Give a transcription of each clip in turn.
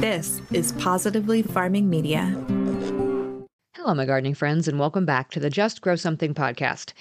This is Positively Farming Media. Hello, my gardening friends, and welcome back to the Just Grow Something podcast.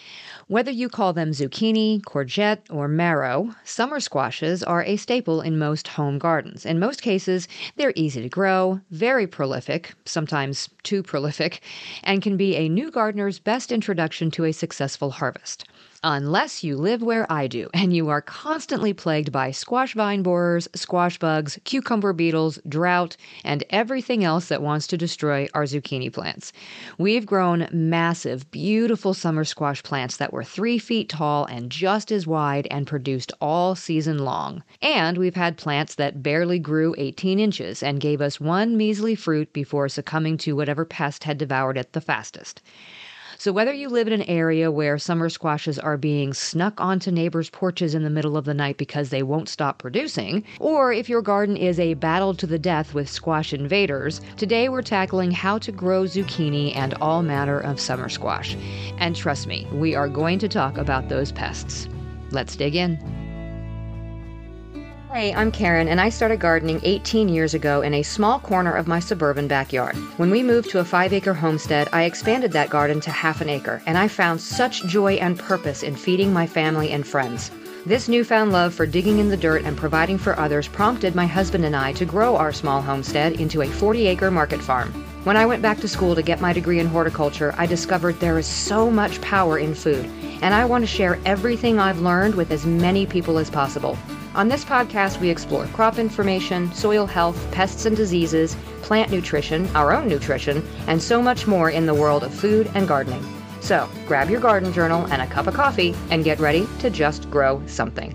Whether you call them zucchini, courgette, or marrow, summer squashes are a staple in most home gardens. In most cases, they're easy to grow, very prolific, sometimes too prolific, and can be a new gardener's best introduction to a successful harvest unless you live where I do and you are constantly plagued by squash vine borers, squash bugs, cucumber beetles, drought, and everything else that wants to destroy our zucchini plants. We've grown massive, beautiful summer squash plants that were three feet tall and just as wide and produced all season long. And we've had plants that barely grew 18 inches and gave us one measly fruit before succumbing to whatever pest had devoured it the fastest. So, whether you live in an area where summer squashes are being snuck onto neighbors' porches in the middle of the night because they won't stop producing, or if your garden is a battle to the death with squash invaders, today we're tackling how to grow zucchini and all manner of summer squash. And trust me, we are going to talk about those pests. Let's dig in. Hey, I'm Karen, and I started gardening 18 years ago in a small corner of my suburban backyard. When we moved to a five acre homestead, I expanded that garden to half an acre, and I found such joy and purpose in feeding my family and friends. This newfound love for digging in the dirt and providing for others prompted my husband and I to grow our small homestead into a 40 acre market farm. When I went back to school to get my degree in horticulture, I discovered there is so much power in food, and I want to share everything I've learned with as many people as possible. On this podcast, we explore crop information, soil health, pests and diseases, plant nutrition, our own nutrition, and so much more in the world of food and gardening. So grab your garden journal and a cup of coffee and get ready to just grow something.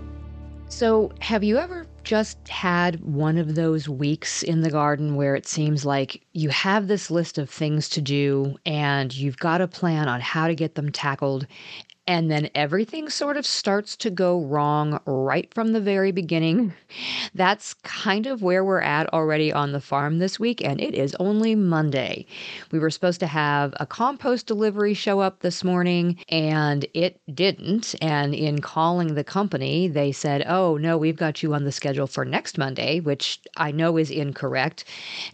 So, have you ever just had one of those weeks in the garden where it seems like you have this list of things to do and you've got a plan on how to get them tackled, and then everything sort of starts to go wrong right from the very beginning. That's kind of where we're at already on the farm this week, and it is only Monday. We were supposed to have a compost delivery show up this morning, and it didn't. And in calling the company, they said, Oh, no, we've got you on the schedule for next Monday, which I know is incorrect.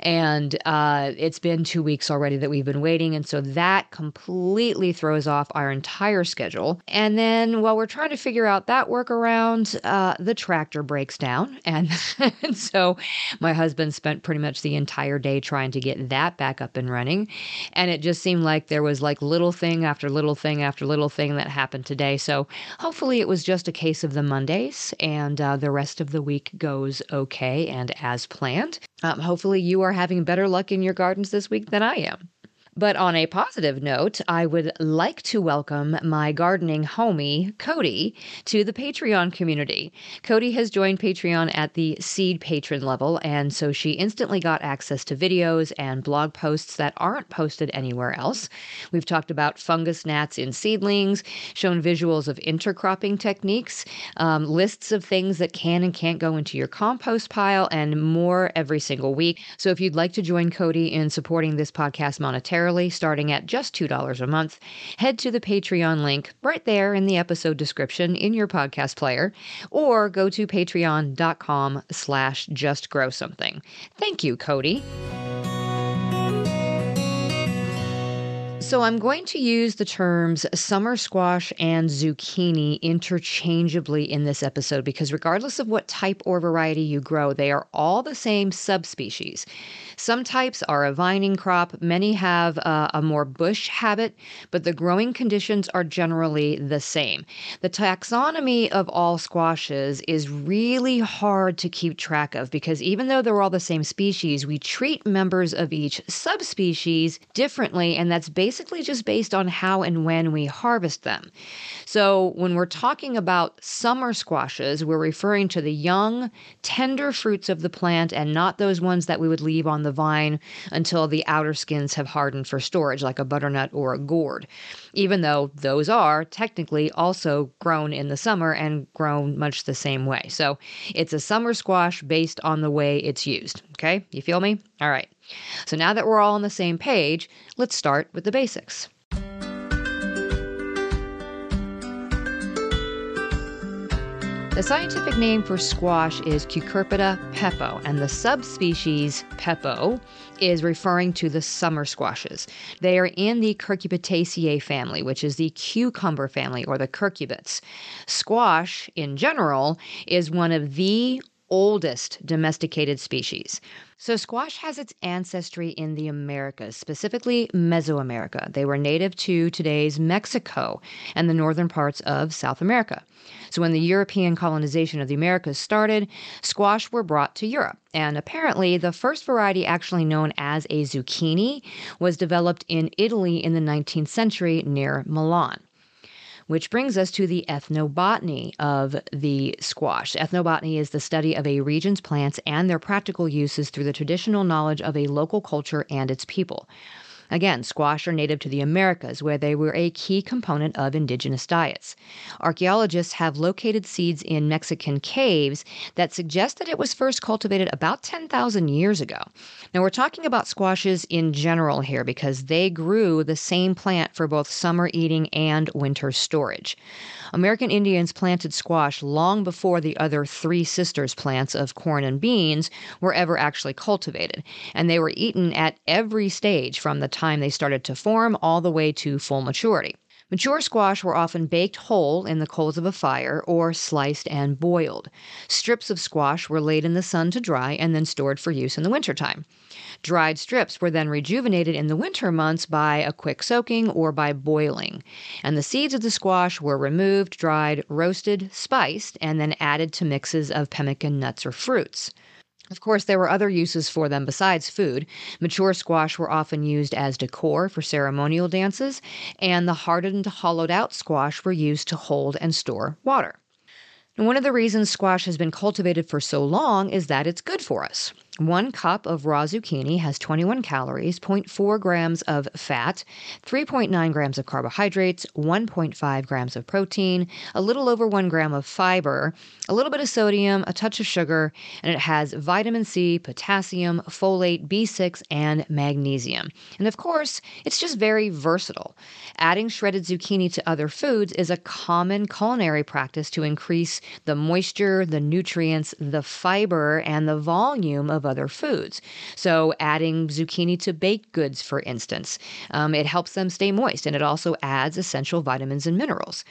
And uh, it's been two weeks already that we've been waiting. And so that completely throws off our entire schedule And then while we're trying to figure out that workaround, uh, the tractor breaks down. And, and so my husband spent pretty much the entire day trying to get that back up and running. And it just seemed like there was like little thing after little thing after little thing that happened today. So hopefully it was just a case of the Mondays and uh, the rest of the week goes okay and as planned. Um, hopefully you are having better luck in your gardens this week than I am. But on a positive note, I would like to welcome my gardening homie, Cody, to the Patreon community. Cody has joined Patreon at the seed patron level, and so she instantly got access to videos and blog posts that aren't posted anywhere else. We've talked about fungus gnats in seedlings, shown visuals of intercropping techniques, um, lists of things that can and can't go into your compost pile, and more every single week. So if you'd like to join Cody in supporting this podcast monetarily, starting at just $2 a month, head to the Patreon link right there in the episode description in your podcast player, or go to patreon.com slash justgrowsomething. Thank you, Cody. So I'm going to use the terms summer squash and zucchini interchangeably in this episode because regardless of what type or variety you grow, they are all the same subspecies. Some types are a vining crop, many have a, a more bush habit, but the growing conditions are generally the same. The taxonomy of all squashes is really hard to keep track of because even though they're all the same species, we treat members of each subspecies differently, and that's basically basically just based on how and when we harvest them. So, when we're talking about summer squashes, we're referring to the young, tender fruits of the plant and not those ones that we would leave on the vine until the outer skins have hardened for storage, like a butternut or a gourd, even though those are technically also grown in the summer and grown much the same way. So, it's a summer squash based on the way it's used. Okay, you feel me? All right. So now that we're all on the same page, let's start with the basics. The scientific name for squash is Cucurbita pepo, and the subspecies pepo is referring to the summer squashes. They are in the Cucurbitaceae family, which is the cucumber family or the curcubits. Squash, in general, is one of the oldest domesticated species. So, squash has its ancestry in the Americas, specifically Mesoamerica. They were native to today's Mexico and the northern parts of South America. So, when the European colonization of the Americas started, squash were brought to Europe. And apparently, the first variety actually known as a zucchini was developed in Italy in the 19th century near Milan which brings us to the ethnobotany of the squash. Ethnobotany is the study of a region's plants and their practical uses through the traditional knowledge of a local culture and its people. Again, squash are native to the Americas, where they were a key component of indigenous diets. Archaeologists have located seeds in Mexican caves that suggest that it was first cultivated about 10,000 years ago. Now, we're talking about squashes in general here because they grew the same plant for both summer eating and winter storage. American Indians planted squash long before the other three sisters plants of corn and beans were ever actually cultivated, and they were eaten at every stage from the time they started to form all the way to full maturity. Mature squash were often baked whole in the coals of a fire or sliced and boiled. Strips of squash were laid in the sun to dry and then stored for use in the wintertime. Dried strips were then rejuvenated in the winter months by a quick soaking or by boiling. And the seeds of the squash were removed, dried, roasted, spiced, and then added to mixes of pemmican nuts or fruits. Of course, there were other uses for them besides food. Mature squash were often used as decor for ceremonial dances, and the hardened, hollowed out squash were used to hold and store water. One of the reasons squash has been cultivated for so long is that it's good for us. One cup of raw zucchini has 21 calories, 0.4 grams of fat, 3.9 grams of carbohydrates, 1.5 grams of protein, a little over 1 gram of fiber, a little bit of sodium, a touch of sugar, and it has vitamin C, potassium, folate, B6, and magnesium. And of course, it's just very versatile. Adding shredded zucchini to other foods is a common culinary practice to increase the moisture, the nutrients, the fiber, and the volume of other foods. So, adding zucchini to baked goods, for instance, um, it helps them stay moist and it also adds essential vitamins and minerals.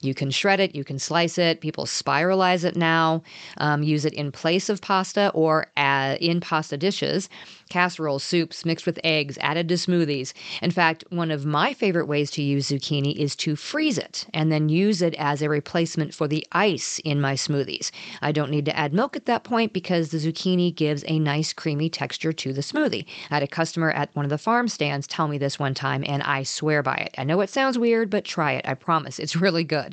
You can shred it, you can slice it. People spiralize it now, um, use it in place of pasta or uh, in pasta dishes casseroles, soups mixed with eggs, added to smoothies. In fact, one of my favorite ways to use zucchini is to freeze it and then use it as a replacement for the ice in my smoothies. I don't need to add milk at that point because the zucchini gives a nice creamy texture to the smoothie. I had a customer at one of the farm stands tell me this one time, and I swear by it. I know it sounds weird, but try it. I promise. It's really good.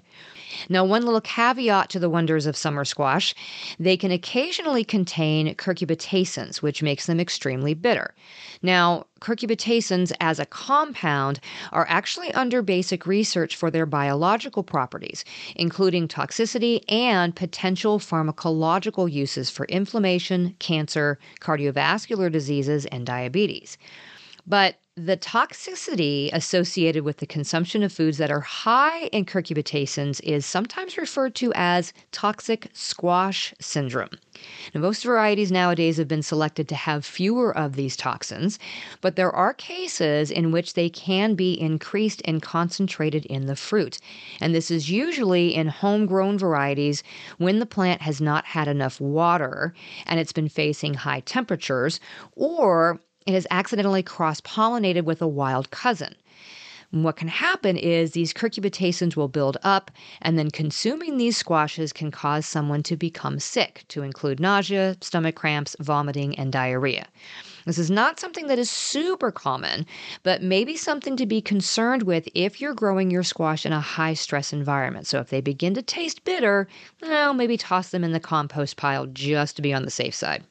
Now, one little caveat to the wonders of summer squash they can occasionally contain cucurbitacins, which makes them extremely bitter. Now, cucurbitacins as a compound are actually under basic research for their biological properties, including toxicity and potential pharmacological uses for inflammation, cancer, cardiovascular diseases, and diabetes. But the toxicity associated with the consumption of foods that are high in cucurbitacins is sometimes referred to as toxic squash syndrome. Now, most varieties nowadays have been selected to have fewer of these toxins, but there are cases in which they can be increased and concentrated in the fruit. And this is usually in homegrown varieties when the plant has not had enough water and it's been facing high temperatures, or it has accidentally cross pollinated with a wild cousin. what can happen is these cucurbitacins will build up, and then consuming these squashes can cause someone to become sick, to include nausea, stomach cramps, vomiting, and diarrhea. This is not something that is super common, but maybe something to be concerned with if you're growing your squash in a high stress environment. So if they begin to taste bitter, well, maybe toss them in the compost pile just to be on the safe side.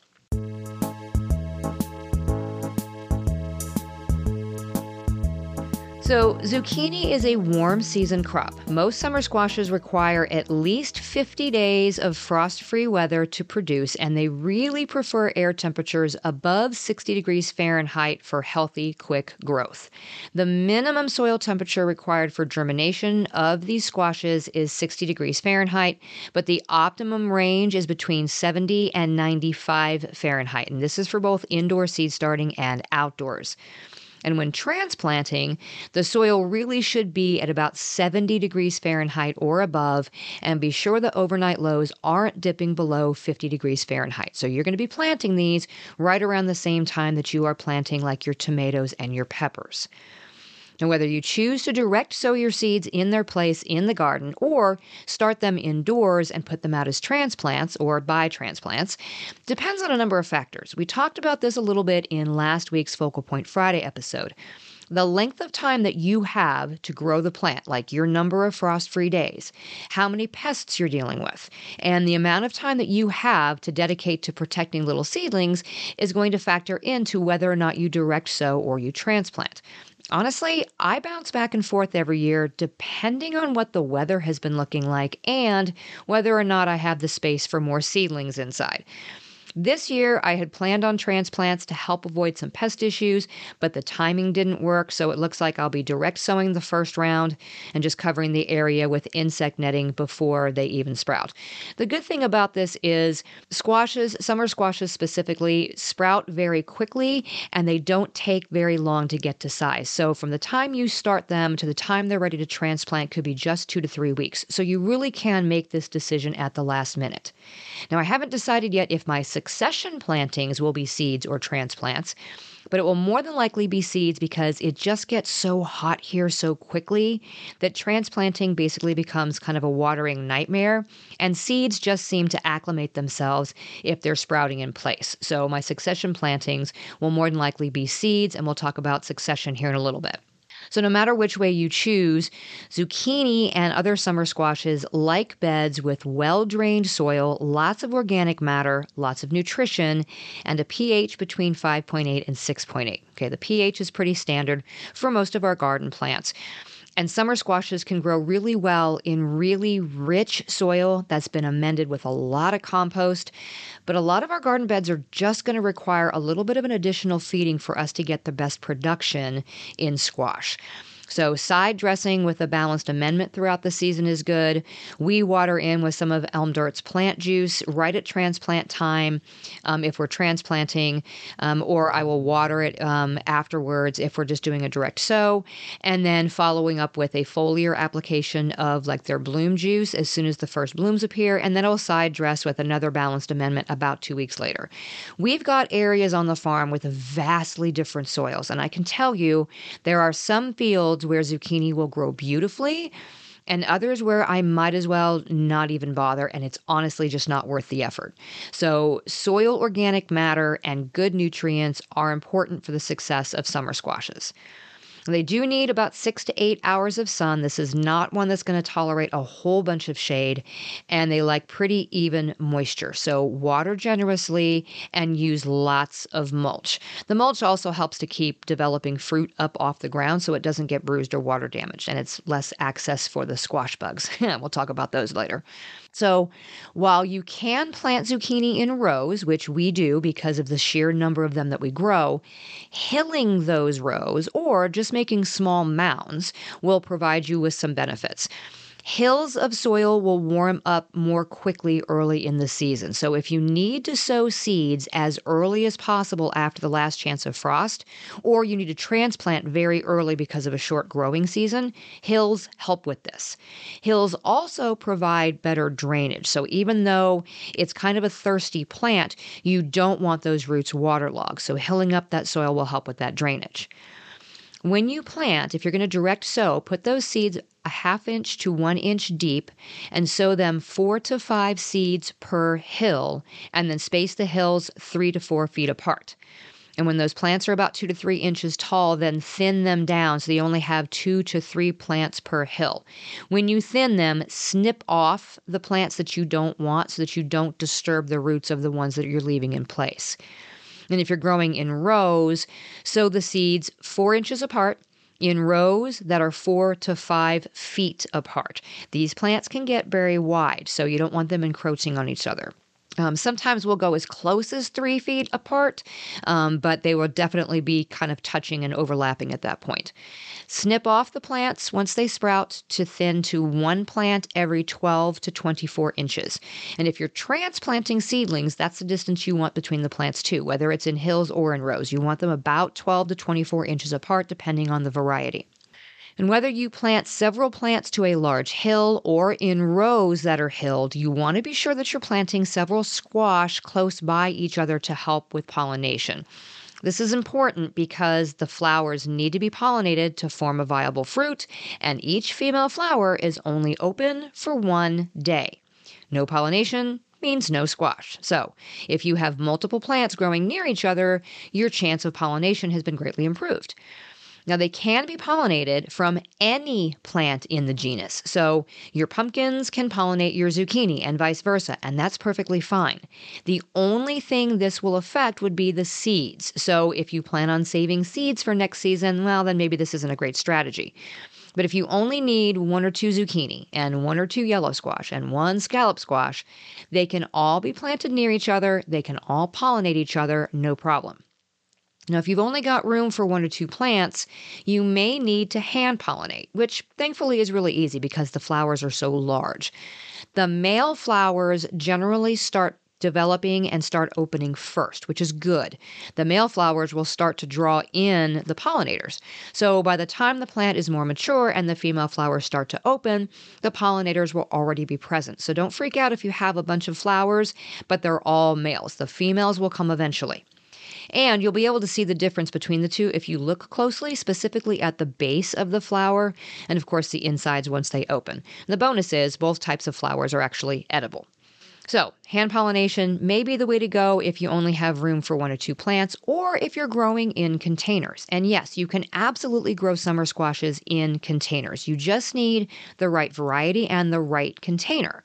So, zucchini is a warm season crop. Most summer squashes require at least 50 days of frost free weather to produce, and they really prefer air temperatures above 60 degrees Fahrenheit for healthy, quick growth. The minimum soil temperature required for germination of these squashes is 60 degrees Fahrenheit, but the optimum range is between 70 and 95 Fahrenheit, and this is for both indoor seed starting and outdoors. And when transplanting, the soil really should be at about 70 degrees Fahrenheit or above, and be sure the overnight lows aren't dipping below 50 degrees Fahrenheit. So you're going to be planting these right around the same time that you are planting like your tomatoes and your peppers. Now, whether you choose to direct sow your seeds in their place in the garden or start them indoors and put them out as transplants or buy transplants depends on a number of factors. We talked about this a little bit in last week's Focal Point Friday episode. The length of time that you have to grow the plant, like your number of frost free days, how many pests you're dealing with, and the amount of time that you have to dedicate to protecting little seedlings is going to factor into whether or not you direct sow or you transplant. Honestly, I bounce back and forth every year depending on what the weather has been looking like and whether or not I have the space for more seedlings inside. This year, I had planned on transplants to help avoid some pest issues, but the timing didn't work, so it looks like I'll be direct sowing the first round and just covering the area with insect netting before they even sprout. The good thing about this is squashes, summer squashes specifically, sprout very quickly and they don't take very long to get to size. So from the time you start them to the time they're ready to transplant could be just two to three weeks. So you really can make this decision at the last minute. Now, I haven't decided yet if my succession plantings will be seeds or transplants, but it will more than likely be seeds because it just gets so hot here so quickly that transplanting basically becomes kind of a watering nightmare, and seeds just seem to acclimate themselves if they're sprouting in place. So, my succession plantings will more than likely be seeds, and we'll talk about succession here in a little bit. So, no matter which way you choose, zucchini and other summer squashes like beds with well drained soil, lots of organic matter, lots of nutrition, and a pH between 5.8 and 6.8. Okay, the pH is pretty standard for most of our garden plants. And summer squashes can grow really well in really rich soil that's been amended with a lot of compost. But a lot of our garden beds are just going to require a little bit of an additional feeding for us to get the best production in squash. So, side dressing with a balanced amendment throughout the season is good. We water in with some of Elm Dirt's plant juice right at transplant time um, if we're transplanting, um, or I will water it um, afterwards if we're just doing a direct sow. And then following up with a foliar application of like their bloom juice as soon as the first blooms appear. And then I'll side dress with another balanced amendment about two weeks later. We've got areas on the farm with vastly different soils. And I can tell you there are some fields where zucchini will grow beautifully and others where I might as well not even bother, and it's honestly just not worth the effort. So, soil organic matter and good nutrients are important for the success of summer squashes. They do need about six to eight hours of sun. This is not one that's going to tolerate a whole bunch of shade, and they like pretty even moisture. So, water generously and use lots of mulch. The mulch also helps to keep developing fruit up off the ground so it doesn't get bruised or water damaged, and it's less access for the squash bugs. we'll talk about those later. So, while you can plant zucchini in rows, which we do because of the sheer number of them that we grow, hilling those rows or just making small mounds will provide you with some benefits. Hills of soil will warm up more quickly early in the season. So, if you need to sow seeds as early as possible after the last chance of frost, or you need to transplant very early because of a short growing season, hills help with this. Hills also provide better drainage. So, even though it's kind of a thirsty plant, you don't want those roots waterlogged. So, hilling up that soil will help with that drainage. When you plant, if you're going to direct sow, put those seeds a half inch to one inch deep and sow them four to five seeds per hill, and then space the hills three to four feet apart. And when those plants are about two to three inches tall, then thin them down so you only have two to three plants per hill. When you thin them, snip off the plants that you don't want so that you don't disturb the roots of the ones that you're leaving in place. And if you're growing in rows, sow the seeds four inches apart in rows that are four to five feet apart. These plants can get very wide, so you don't want them encroaching on each other. Um, sometimes we'll go as close as three feet apart, um, but they will definitely be kind of touching and overlapping at that point. Snip off the plants once they sprout to thin to one plant every 12 to 24 inches. And if you're transplanting seedlings, that's the distance you want between the plants too, whether it's in hills or in rows. You want them about 12 to 24 inches apart, depending on the variety. And whether you plant several plants to a large hill or in rows that are hilled, you want to be sure that you're planting several squash close by each other to help with pollination. This is important because the flowers need to be pollinated to form a viable fruit, and each female flower is only open for one day. No pollination means no squash. So, if you have multiple plants growing near each other, your chance of pollination has been greatly improved. Now, they can be pollinated from any plant in the genus. So, your pumpkins can pollinate your zucchini and vice versa, and that's perfectly fine. The only thing this will affect would be the seeds. So, if you plan on saving seeds for next season, well, then maybe this isn't a great strategy. But if you only need one or two zucchini and one or two yellow squash and one scallop squash, they can all be planted near each other. They can all pollinate each other, no problem. Now, if you've only got room for one or two plants, you may need to hand pollinate, which thankfully is really easy because the flowers are so large. The male flowers generally start developing and start opening first, which is good. The male flowers will start to draw in the pollinators. So by the time the plant is more mature and the female flowers start to open, the pollinators will already be present. So don't freak out if you have a bunch of flowers, but they're all males. The females will come eventually. And you'll be able to see the difference between the two if you look closely, specifically at the base of the flower, and of course the insides once they open. And the bonus is both types of flowers are actually edible. So, hand pollination may be the way to go if you only have room for one or two plants or if you're growing in containers. And yes, you can absolutely grow summer squashes in containers. You just need the right variety and the right container.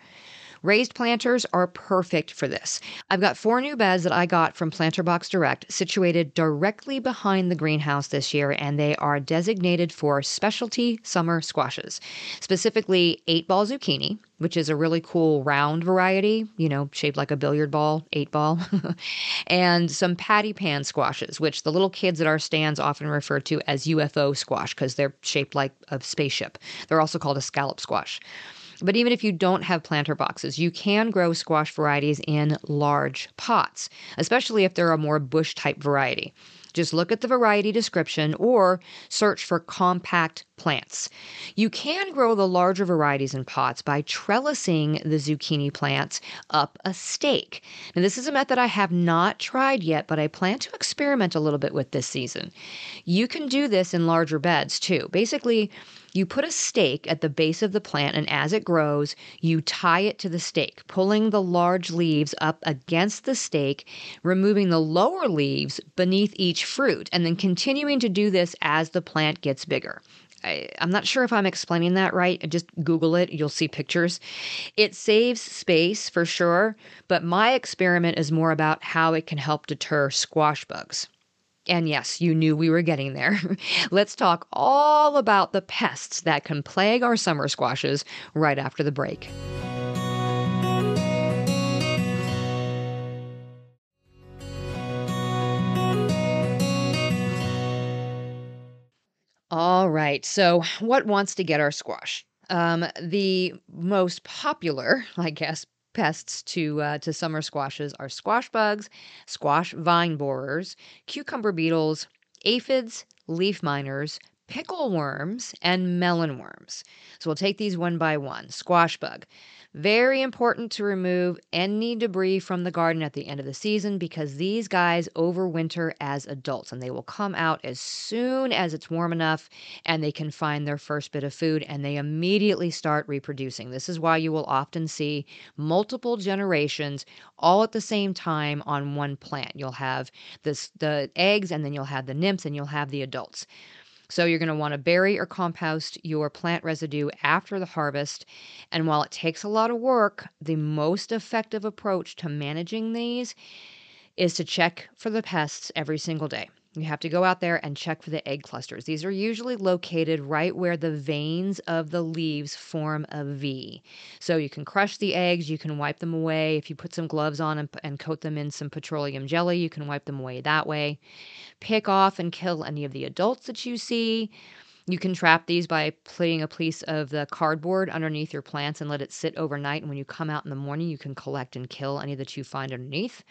Raised planters are perfect for this. I've got four new beds that I got from Planter Box Direct situated directly behind the greenhouse this year, and they are designated for specialty summer squashes, specifically eight ball zucchini, which is a really cool round variety, you know, shaped like a billiard ball, eight ball, and some patty pan squashes, which the little kids at our stands often refer to as UFO squash because they're shaped like a spaceship. They're also called a scallop squash. But even if you don't have planter boxes, you can grow squash varieties in large pots, especially if they're a more bush type variety. Just look at the variety description or search for compact plants. You can grow the larger varieties in pots by trellising the zucchini plants up a stake. Now, this is a method I have not tried yet, but I plan to experiment a little bit with this season. You can do this in larger beds too. Basically, you put a stake at the base of the plant, and as it grows, you tie it to the stake, pulling the large leaves up against the stake, removing the lower leaves beneath each fruit, and then continuing to do this as the plant gets bigger. I, am not sure if I'm explaining that right. Just Google it, you'll see pictures. It saves space for sure, but my experiment is more about how it can help deter squash bugs. And yes, you knew we were getting there. Let's talk all about the pests that can plague our summer squashes right after the break. All right, so what wants to get our squash? Um, the most popular, I guess, pests to uh, to summer squashes are squash bugs, squash vine borers, cucumber beetles, aphids, leaf miners, pickle worms, and melon worms. So we'll take these one by one. Squash bug. Very important to remove any debris from the garden at the end of the season because these guys overwinter as adults and they will come out as soon as it's warm enough and they can find their first bit of food and they immediately start reproducing. This is why you will often see multiple generations all at the same time on one plant. You'll have this the eggs and then you'll have the nymphs and you'll have the adults. So you're going to want to bury or compost your plant residue after the harvest. And while it takes a lot of work, the most effective approach to managing these is to check for the pests every single day. You have to go out there and check for the egg clusters. These are usually located right where the veins of the leaves form a V. So you can crush the eggs, you can wipe them away. If you put some gloves on and, and coat them in some petroleum jelly, you can wipe them away that way. Pick off and kill any of the adults that you see. You can trap these by putting a piece of the cardboard underneath your plants and let it sit overnight. And when you come out in the morning, you can collect and kill any that you find underneath.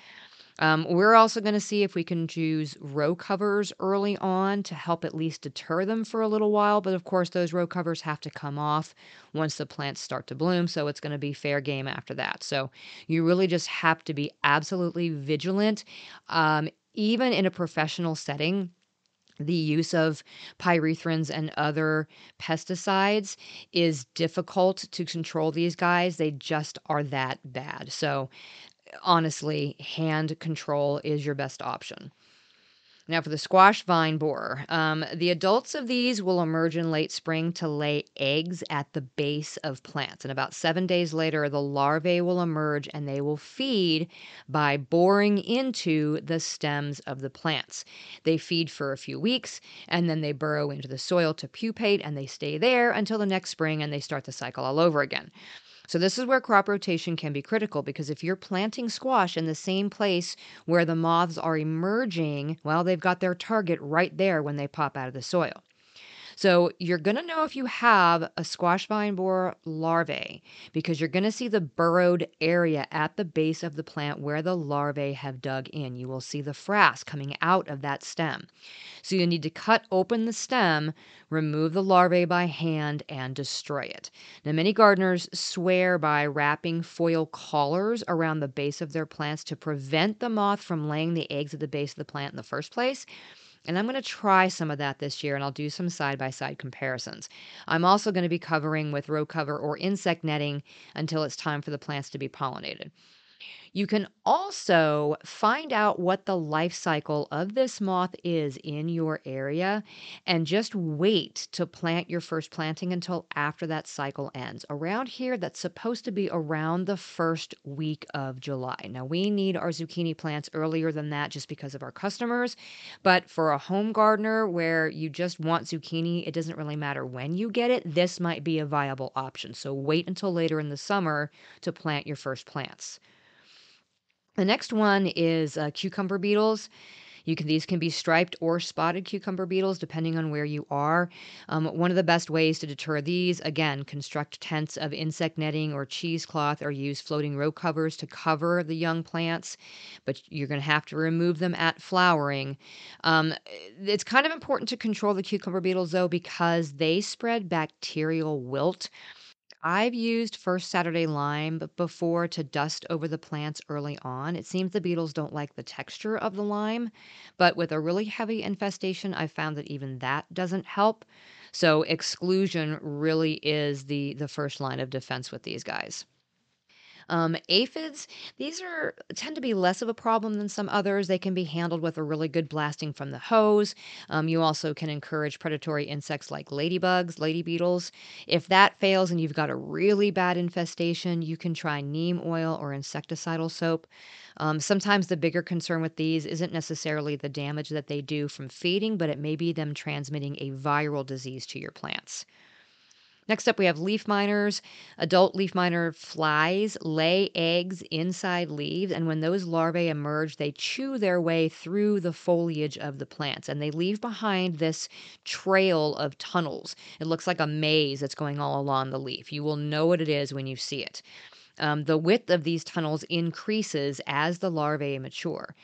Um, we're also going to see if we can choose row covers early on to help at least deter them for a little while. But of course, those row covers have to come off once the plants start to bloom. So it's going to be fair game after that. So you really just have to be absolutely vigilant. Um, even in a professional setting, the use of pyrethrins and other pesticides is difficult to control these guys. They just are that bad. So honestly, hand control is your best option. Now, for the squash vine borer, um, the adults of these will emerge in late spring to lay eggs at the base of plants. And about seven days later, the larvae will emerge and they will feed by boring into the stems of the plants. They feed for a few weeks and then they burrow into the soil to pupate and they stay there until the next spring and they start the cycle all over again. So, this is where crop rotation can be critical because if you're planting squash in the same place where the moths are emerging, well, they've got their target right there when they pop out of the soil. So you're going to know if you have a squash vine borer larvae because you're going to see the burrowed area at the base of the plant where the larvae have dug in. You will see the frass coming out of that stem. So you need to cut open the stem, remove the larvae by hand, and destroy it. Now, many gardeners swear by wrapping foil collars around the base of their plants to prevent the moth from laying the eggs at the base of the plant in the first place. And I'm going to try some of that this year and I'll do some side by side comparisons. I'm also going to be covering with row cover or insect netting until it's time for the plants to be pollinated. You can also find out what the life cycle of this moth is in your area and just wait to plant your first planting until after that cycle ends. Around here, that's supposed to be around the first week of July. Now, we need our zucchini plants earlier than that just because of our customers, but for a home gardener where you just want zucchini, it doesn't really matter when you get it, this might be a viable option. So wait until later in the summer to plant your first plants. The next one is uh, cucumber beetles. You can these can be striped or spotted cucumber beetles depending on where you are. Um, one of the best ways to deter these, again, construct tents of insect netting or cheesecloth, or use floating row covers to cover the young plants. But you're going to have to remove them at flowering. Um, it's kind of important to control the cucumber beetles though because they spread bacterial wilt. I've used First Saturday Lime before to dust over the plants early on. It seems the beetles don't like the texture of the lime, but with a really heavy infestation, I've found that even that doesn't help. So exclusion really is the the first line of defense with these guys. Um, aphids, these are tend to be less of a problem than some others. They can be handled with a really good blasting from the hose. Um, you also can encourage predatory insects like ladybugs, lady beetles. If that fails and you've got a really bad infestation, you can try neem oil or insecticidal soap. Um, sometimes the bigger concern with these isn't necessarily the damage that they do from feeding, but it may be them transmitting a viral disease to your plants. Next up, we have leaf miners. Adult leaf miner flies lay eggs inside leaves, and when those larvae emerge, they chew their way through the foliage of the plants and they leave behind this trail of tunnels. It looks like a maze that's going all along the leaf. You will know what it is when you see it. Um, the width of these tunnels increases as the larvae mature.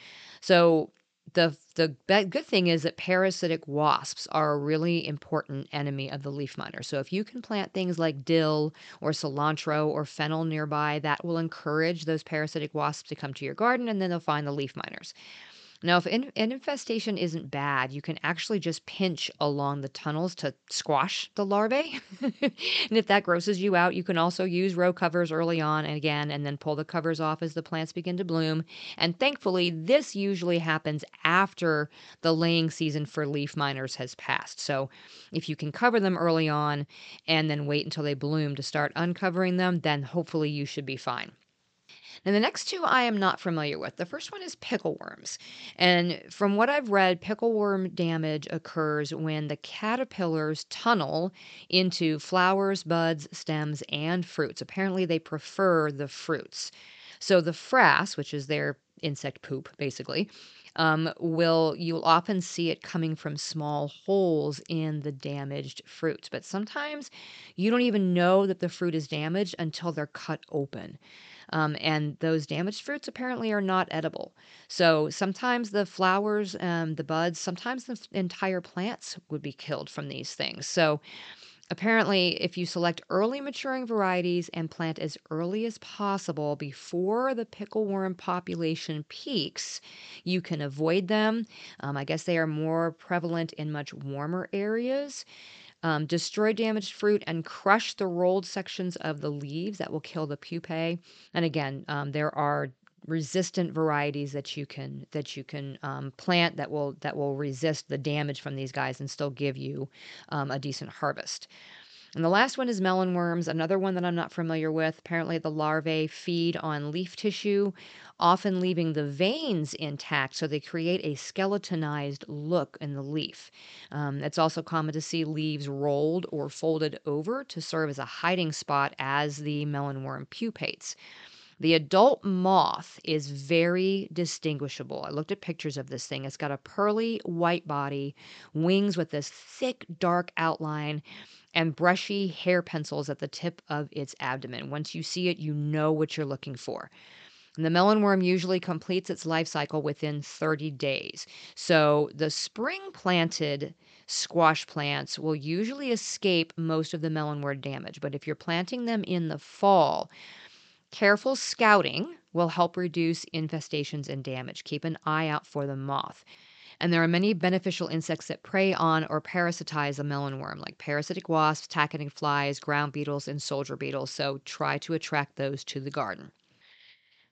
So the the good thing is that parasitic wasps are a really important enemy of the leaf miner. So if you can plant things like dill or cilantro or fennel nearby, that will encourage those parasitic wasps to come to your garden and then they'll find the leaf miners. Now, if an infestation isn't bad, you can actually just pinch along the tunnels to squash the larvae. and if that grosses you out, you can also use row covers early on and again, and then pull the covers off as the plants begin to bloom. And thankfully, this usually happens after the laying season for leaf miners has passed. So if you can cover them early on and then wait until they bloom to start uncovering them, then hopefully you should be fine. Now, the next two I am not familiar with. The first one is pickleworms. And from what I've read, pickleworm damage occurs when the caterpillars tunnel into flowers, buds, stems, and fruits. Apparently, they prefer the fruits. So, the frass, which is their insect poop, basically, um, will you'll often see it coming from small holes in the damaged fruits. But sometimes you don't even know that the fruit is damaged until they're cut open. Um, and those damaged fruits apparently are not edible. So sometimes the flowers, um, the buds, sometimes the entire plants would be killed from these things. So apparently, if you select early maturing varieties and plant as early as possible before the pickleworm population peaks, you can avoid them. Um, I guess they are more prevalent in much warmer areas um, destroy damaged fruit, and crush the rolled sections of the leaves that will kill the pupae. And again, um, there are resistant varieties that you can that you can um, plant that will that will resist the damage from these guys and still give you um, a decent harvest. And the last one is melon worms, another one that I'm not familiar with. Apparently, the larvae feed on leaf tissue, often leaving the veins intact, so they create a skeletonized look in the leaf. Um, it's also common to see leaves rolled or folded over to serve as a hiding spot as the melon worm pupates. The adult moth is very distinguishable. I looked at pictures of this thing. It's got a pearly white body, wings with this thick dark outline, and brushy hair pencils at the tip of its abdomen. Once you see it, you know what you're looking for. And the melonworm usually completes its life cycle within 30 days. So the spring planted squash plants will usually escape most of the melonworm damage. But if you're planting them in the fall, careful scouting will help reduce infestations and damage. Keep an eye out for the moth. And there are many beneficial insects that prey on or parasitize the melonworm, like parasitic wasps, tachinid flies, ground beetles, and soldier beetles. So try to attract those to the garden.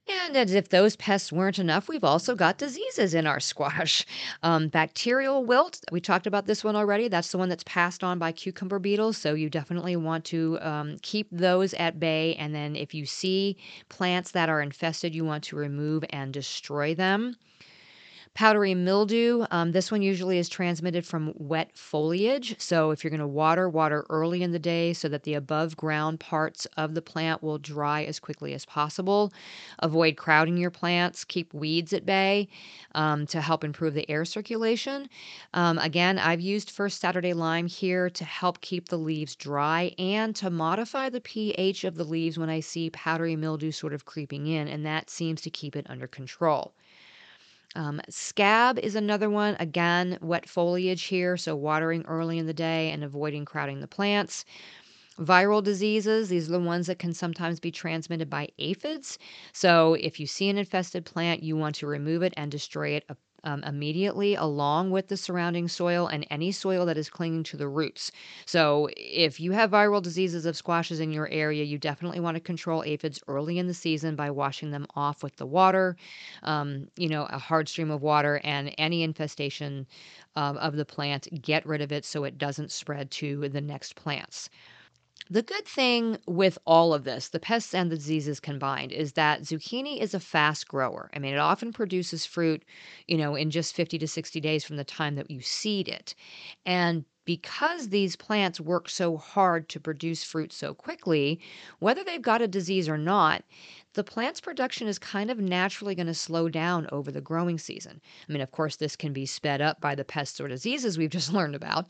And as if those pests weren't enough, we've also got diseases in our squash. Um, bacterial wilt, we talked about this one already. That's the one that's passed on by cucumber beetles. So you definitely want to um, keep those at bay. And then if you see plants that are infested, you want to remove and destroy them. Powdery mildew, um, this one usually is transmitted from wet foliage. So if you're going to water, water early in the day so that the above ground parts of the plant will dry as quickly as possible. Avoid crowding your plants. Keep weeds at bay um, to help improve the air circulation. Um, again, I've used First Saturday Lime here to help keep the leaves dry and to modify the pH of the leaves when I see powdery mildew sort of creeping in, and that seems to keep it under control. Um, scab is another one. Again, wet foliage here, so watering early in the day and avoiding crowding the plants. Viral diseases, these are the ones that can sometimes be transmitted by aphids. So, if you see an infested plant, you want to remove it and destroy it um, immediately along with the surrounding soil and any soil that is clinging to the roots. So, if you have viral diseases of squashes in your area, you definitely want to control aphids early in the season by washing them off with the water, um, you know, a hard stream of water, and any infestation um, of the plant, get rid of it so it doesn't spread to the next plants. The good thing with all of this, the pests and the diseases combined, is that zucchini is a fast grower. I mean, it often produces fruit, you know, in just 50 to 60 days from the time that you seed it. And because these plants work so hard to produce fruit so quickly, whether they've got a disease or not, the plant's production is kind of naturally going to slow down over the growing season. I mean, of course, this can be sped up by the pests or diseases we've just learned about,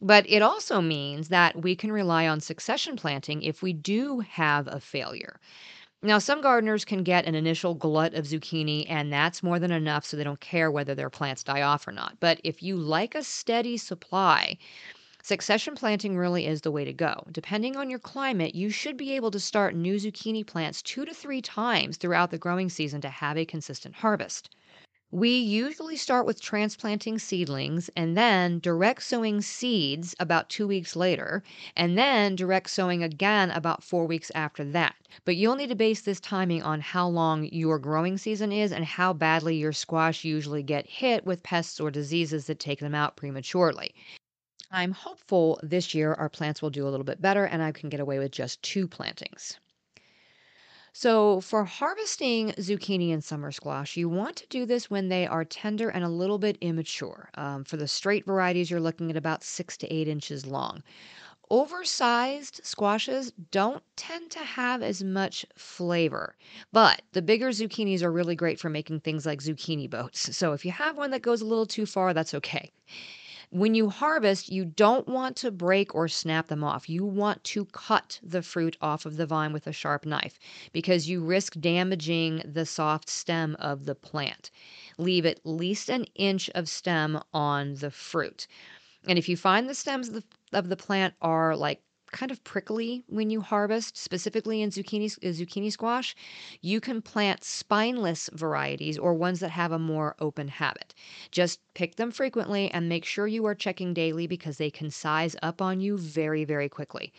but it also means that we can rely on succession planting if we do have a failure. Now, some gardeners can get an initial glut of zucchini, and that's more than enough, so they don't care whether their plants die off or not. But if you like a steady supply, succession planting really is the way to go. Depending on your climate, you should be able to start new zucchini plants two to three times throughout the growing season to have a consistent harvest. We usually start with transplanting seedlings and then direct sowing seeds about two weeks later, and then direct sowing again about four weeks after that. But you'll need to base this timing on how long your growing season is and how badly your squash usually get hit with pests or diseases that take them out prematurely. I'm hopeful this year our plants will do a little bit better and I can get away with just two plantings. So, for harvesting zucchini and summer squash, you want to do this when they are tender and a little bit immature. Um, for the straight varieties, you're looking at about six to eight inches long. Oversized squashes don't tend to have as much flavor, but the bigger zucchinis are really great for making things like zucchini boats. So, if you have one that goes a little too far, that's okay. When you harvest, you don't want to break or snap them off. You want to cut the fruit off of the vine with a sharp knife because you risk damaging the soft stem of the plant. Leave at least an inch of stem on the fruit. And if you find the stems of the, of the plant are like kind of prickly when you harvest, specifically in zucchini, uh, zucchini squash, you can plant spineless varieties or ones that have a more open habit. Just pick them frequently and make sure you are checking daily because they can size up on you very, very quickly.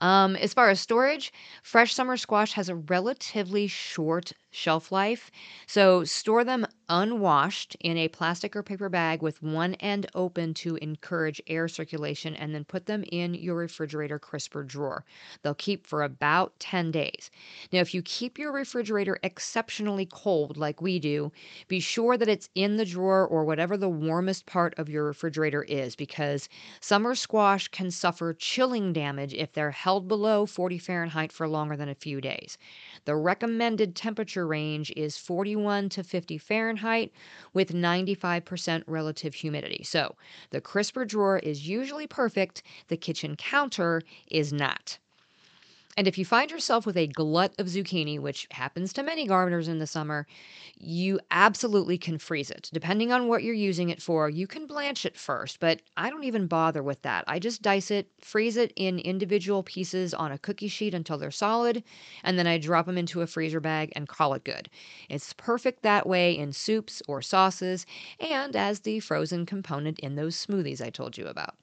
Um, as far as storage, fresh summer squash has a relatively short shelf life. So store them unwashed in a plastic or paper bag with one end open to encourage air circulation and then put them in your refrigerator crisper drawer. They'll keep for about 10 days. Now, if you keep your refrigerator exceptionally cold like we do, be sure that it's in the drawer or whatever the warmest part of your refrigerator is because summer squash can suffer chilling damage if they're held below 40 Fahrenheit for longer than a few days. The recommended temperature range is 41 to 50 Fahrenheit with 95% relative humidity. So the crisper drawer is usually perfect, the kitchen counter is not. And if you find yourself with a glut of zucchini, which happens to many gardeners in the summer, you absolutely can freeze it. Depending on what you're using it for, you can blanch it first, but I don't even bother with that. I just dice it, freeze it in individual pieces on a cookie sheet until they're solid, and then I drop them into a freezer bag and call it good. It's perfect that way in soups or sauces and as the frozen component in those smoothies I told you about.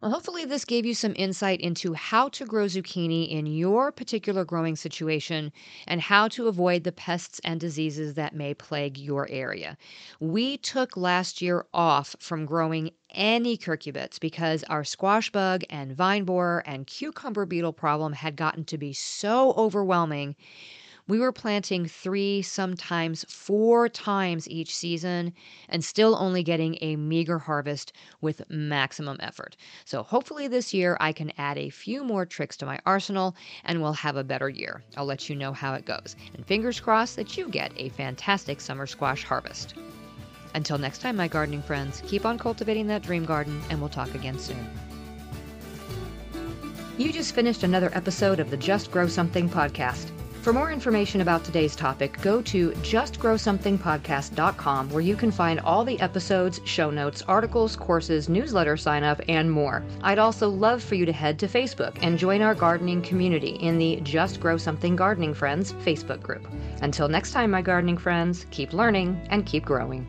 Well, hopefully, this gave you some insight into how to grow zucchini in your particular growing situation and how to avoid the pests and diseases that may plague your area. We took last year off from growing any cucurbits because our squash bug and vine borer and cucumber beetle problem had gotten to be so overwhelming we were planting three, sometimes four times each season, and still only getting a meager harvest with maximum effort. So, hopefully, this year I can add a few more tricks to my arsenal and we'll have a better year. I'll let you know how it goes. And fingers crossed that you get a fantastic summer squash harvest. Until next time, my gardening friends, keep on cultivating that dream garden, and we'll talk again soon. You just finished another episode of the Just Grow Something podcast. For more information about today's topic, go to justgrowsomethingpodcast.com where you can find all the episodes, show notes, articles, courses, newsletter sign up, and more. I'd also love for you to head to Facebook and join our gardening community in the Just Grow Something Gardening Friends Facebook group. Until next time, my gardening friends, keep learning and keep growing.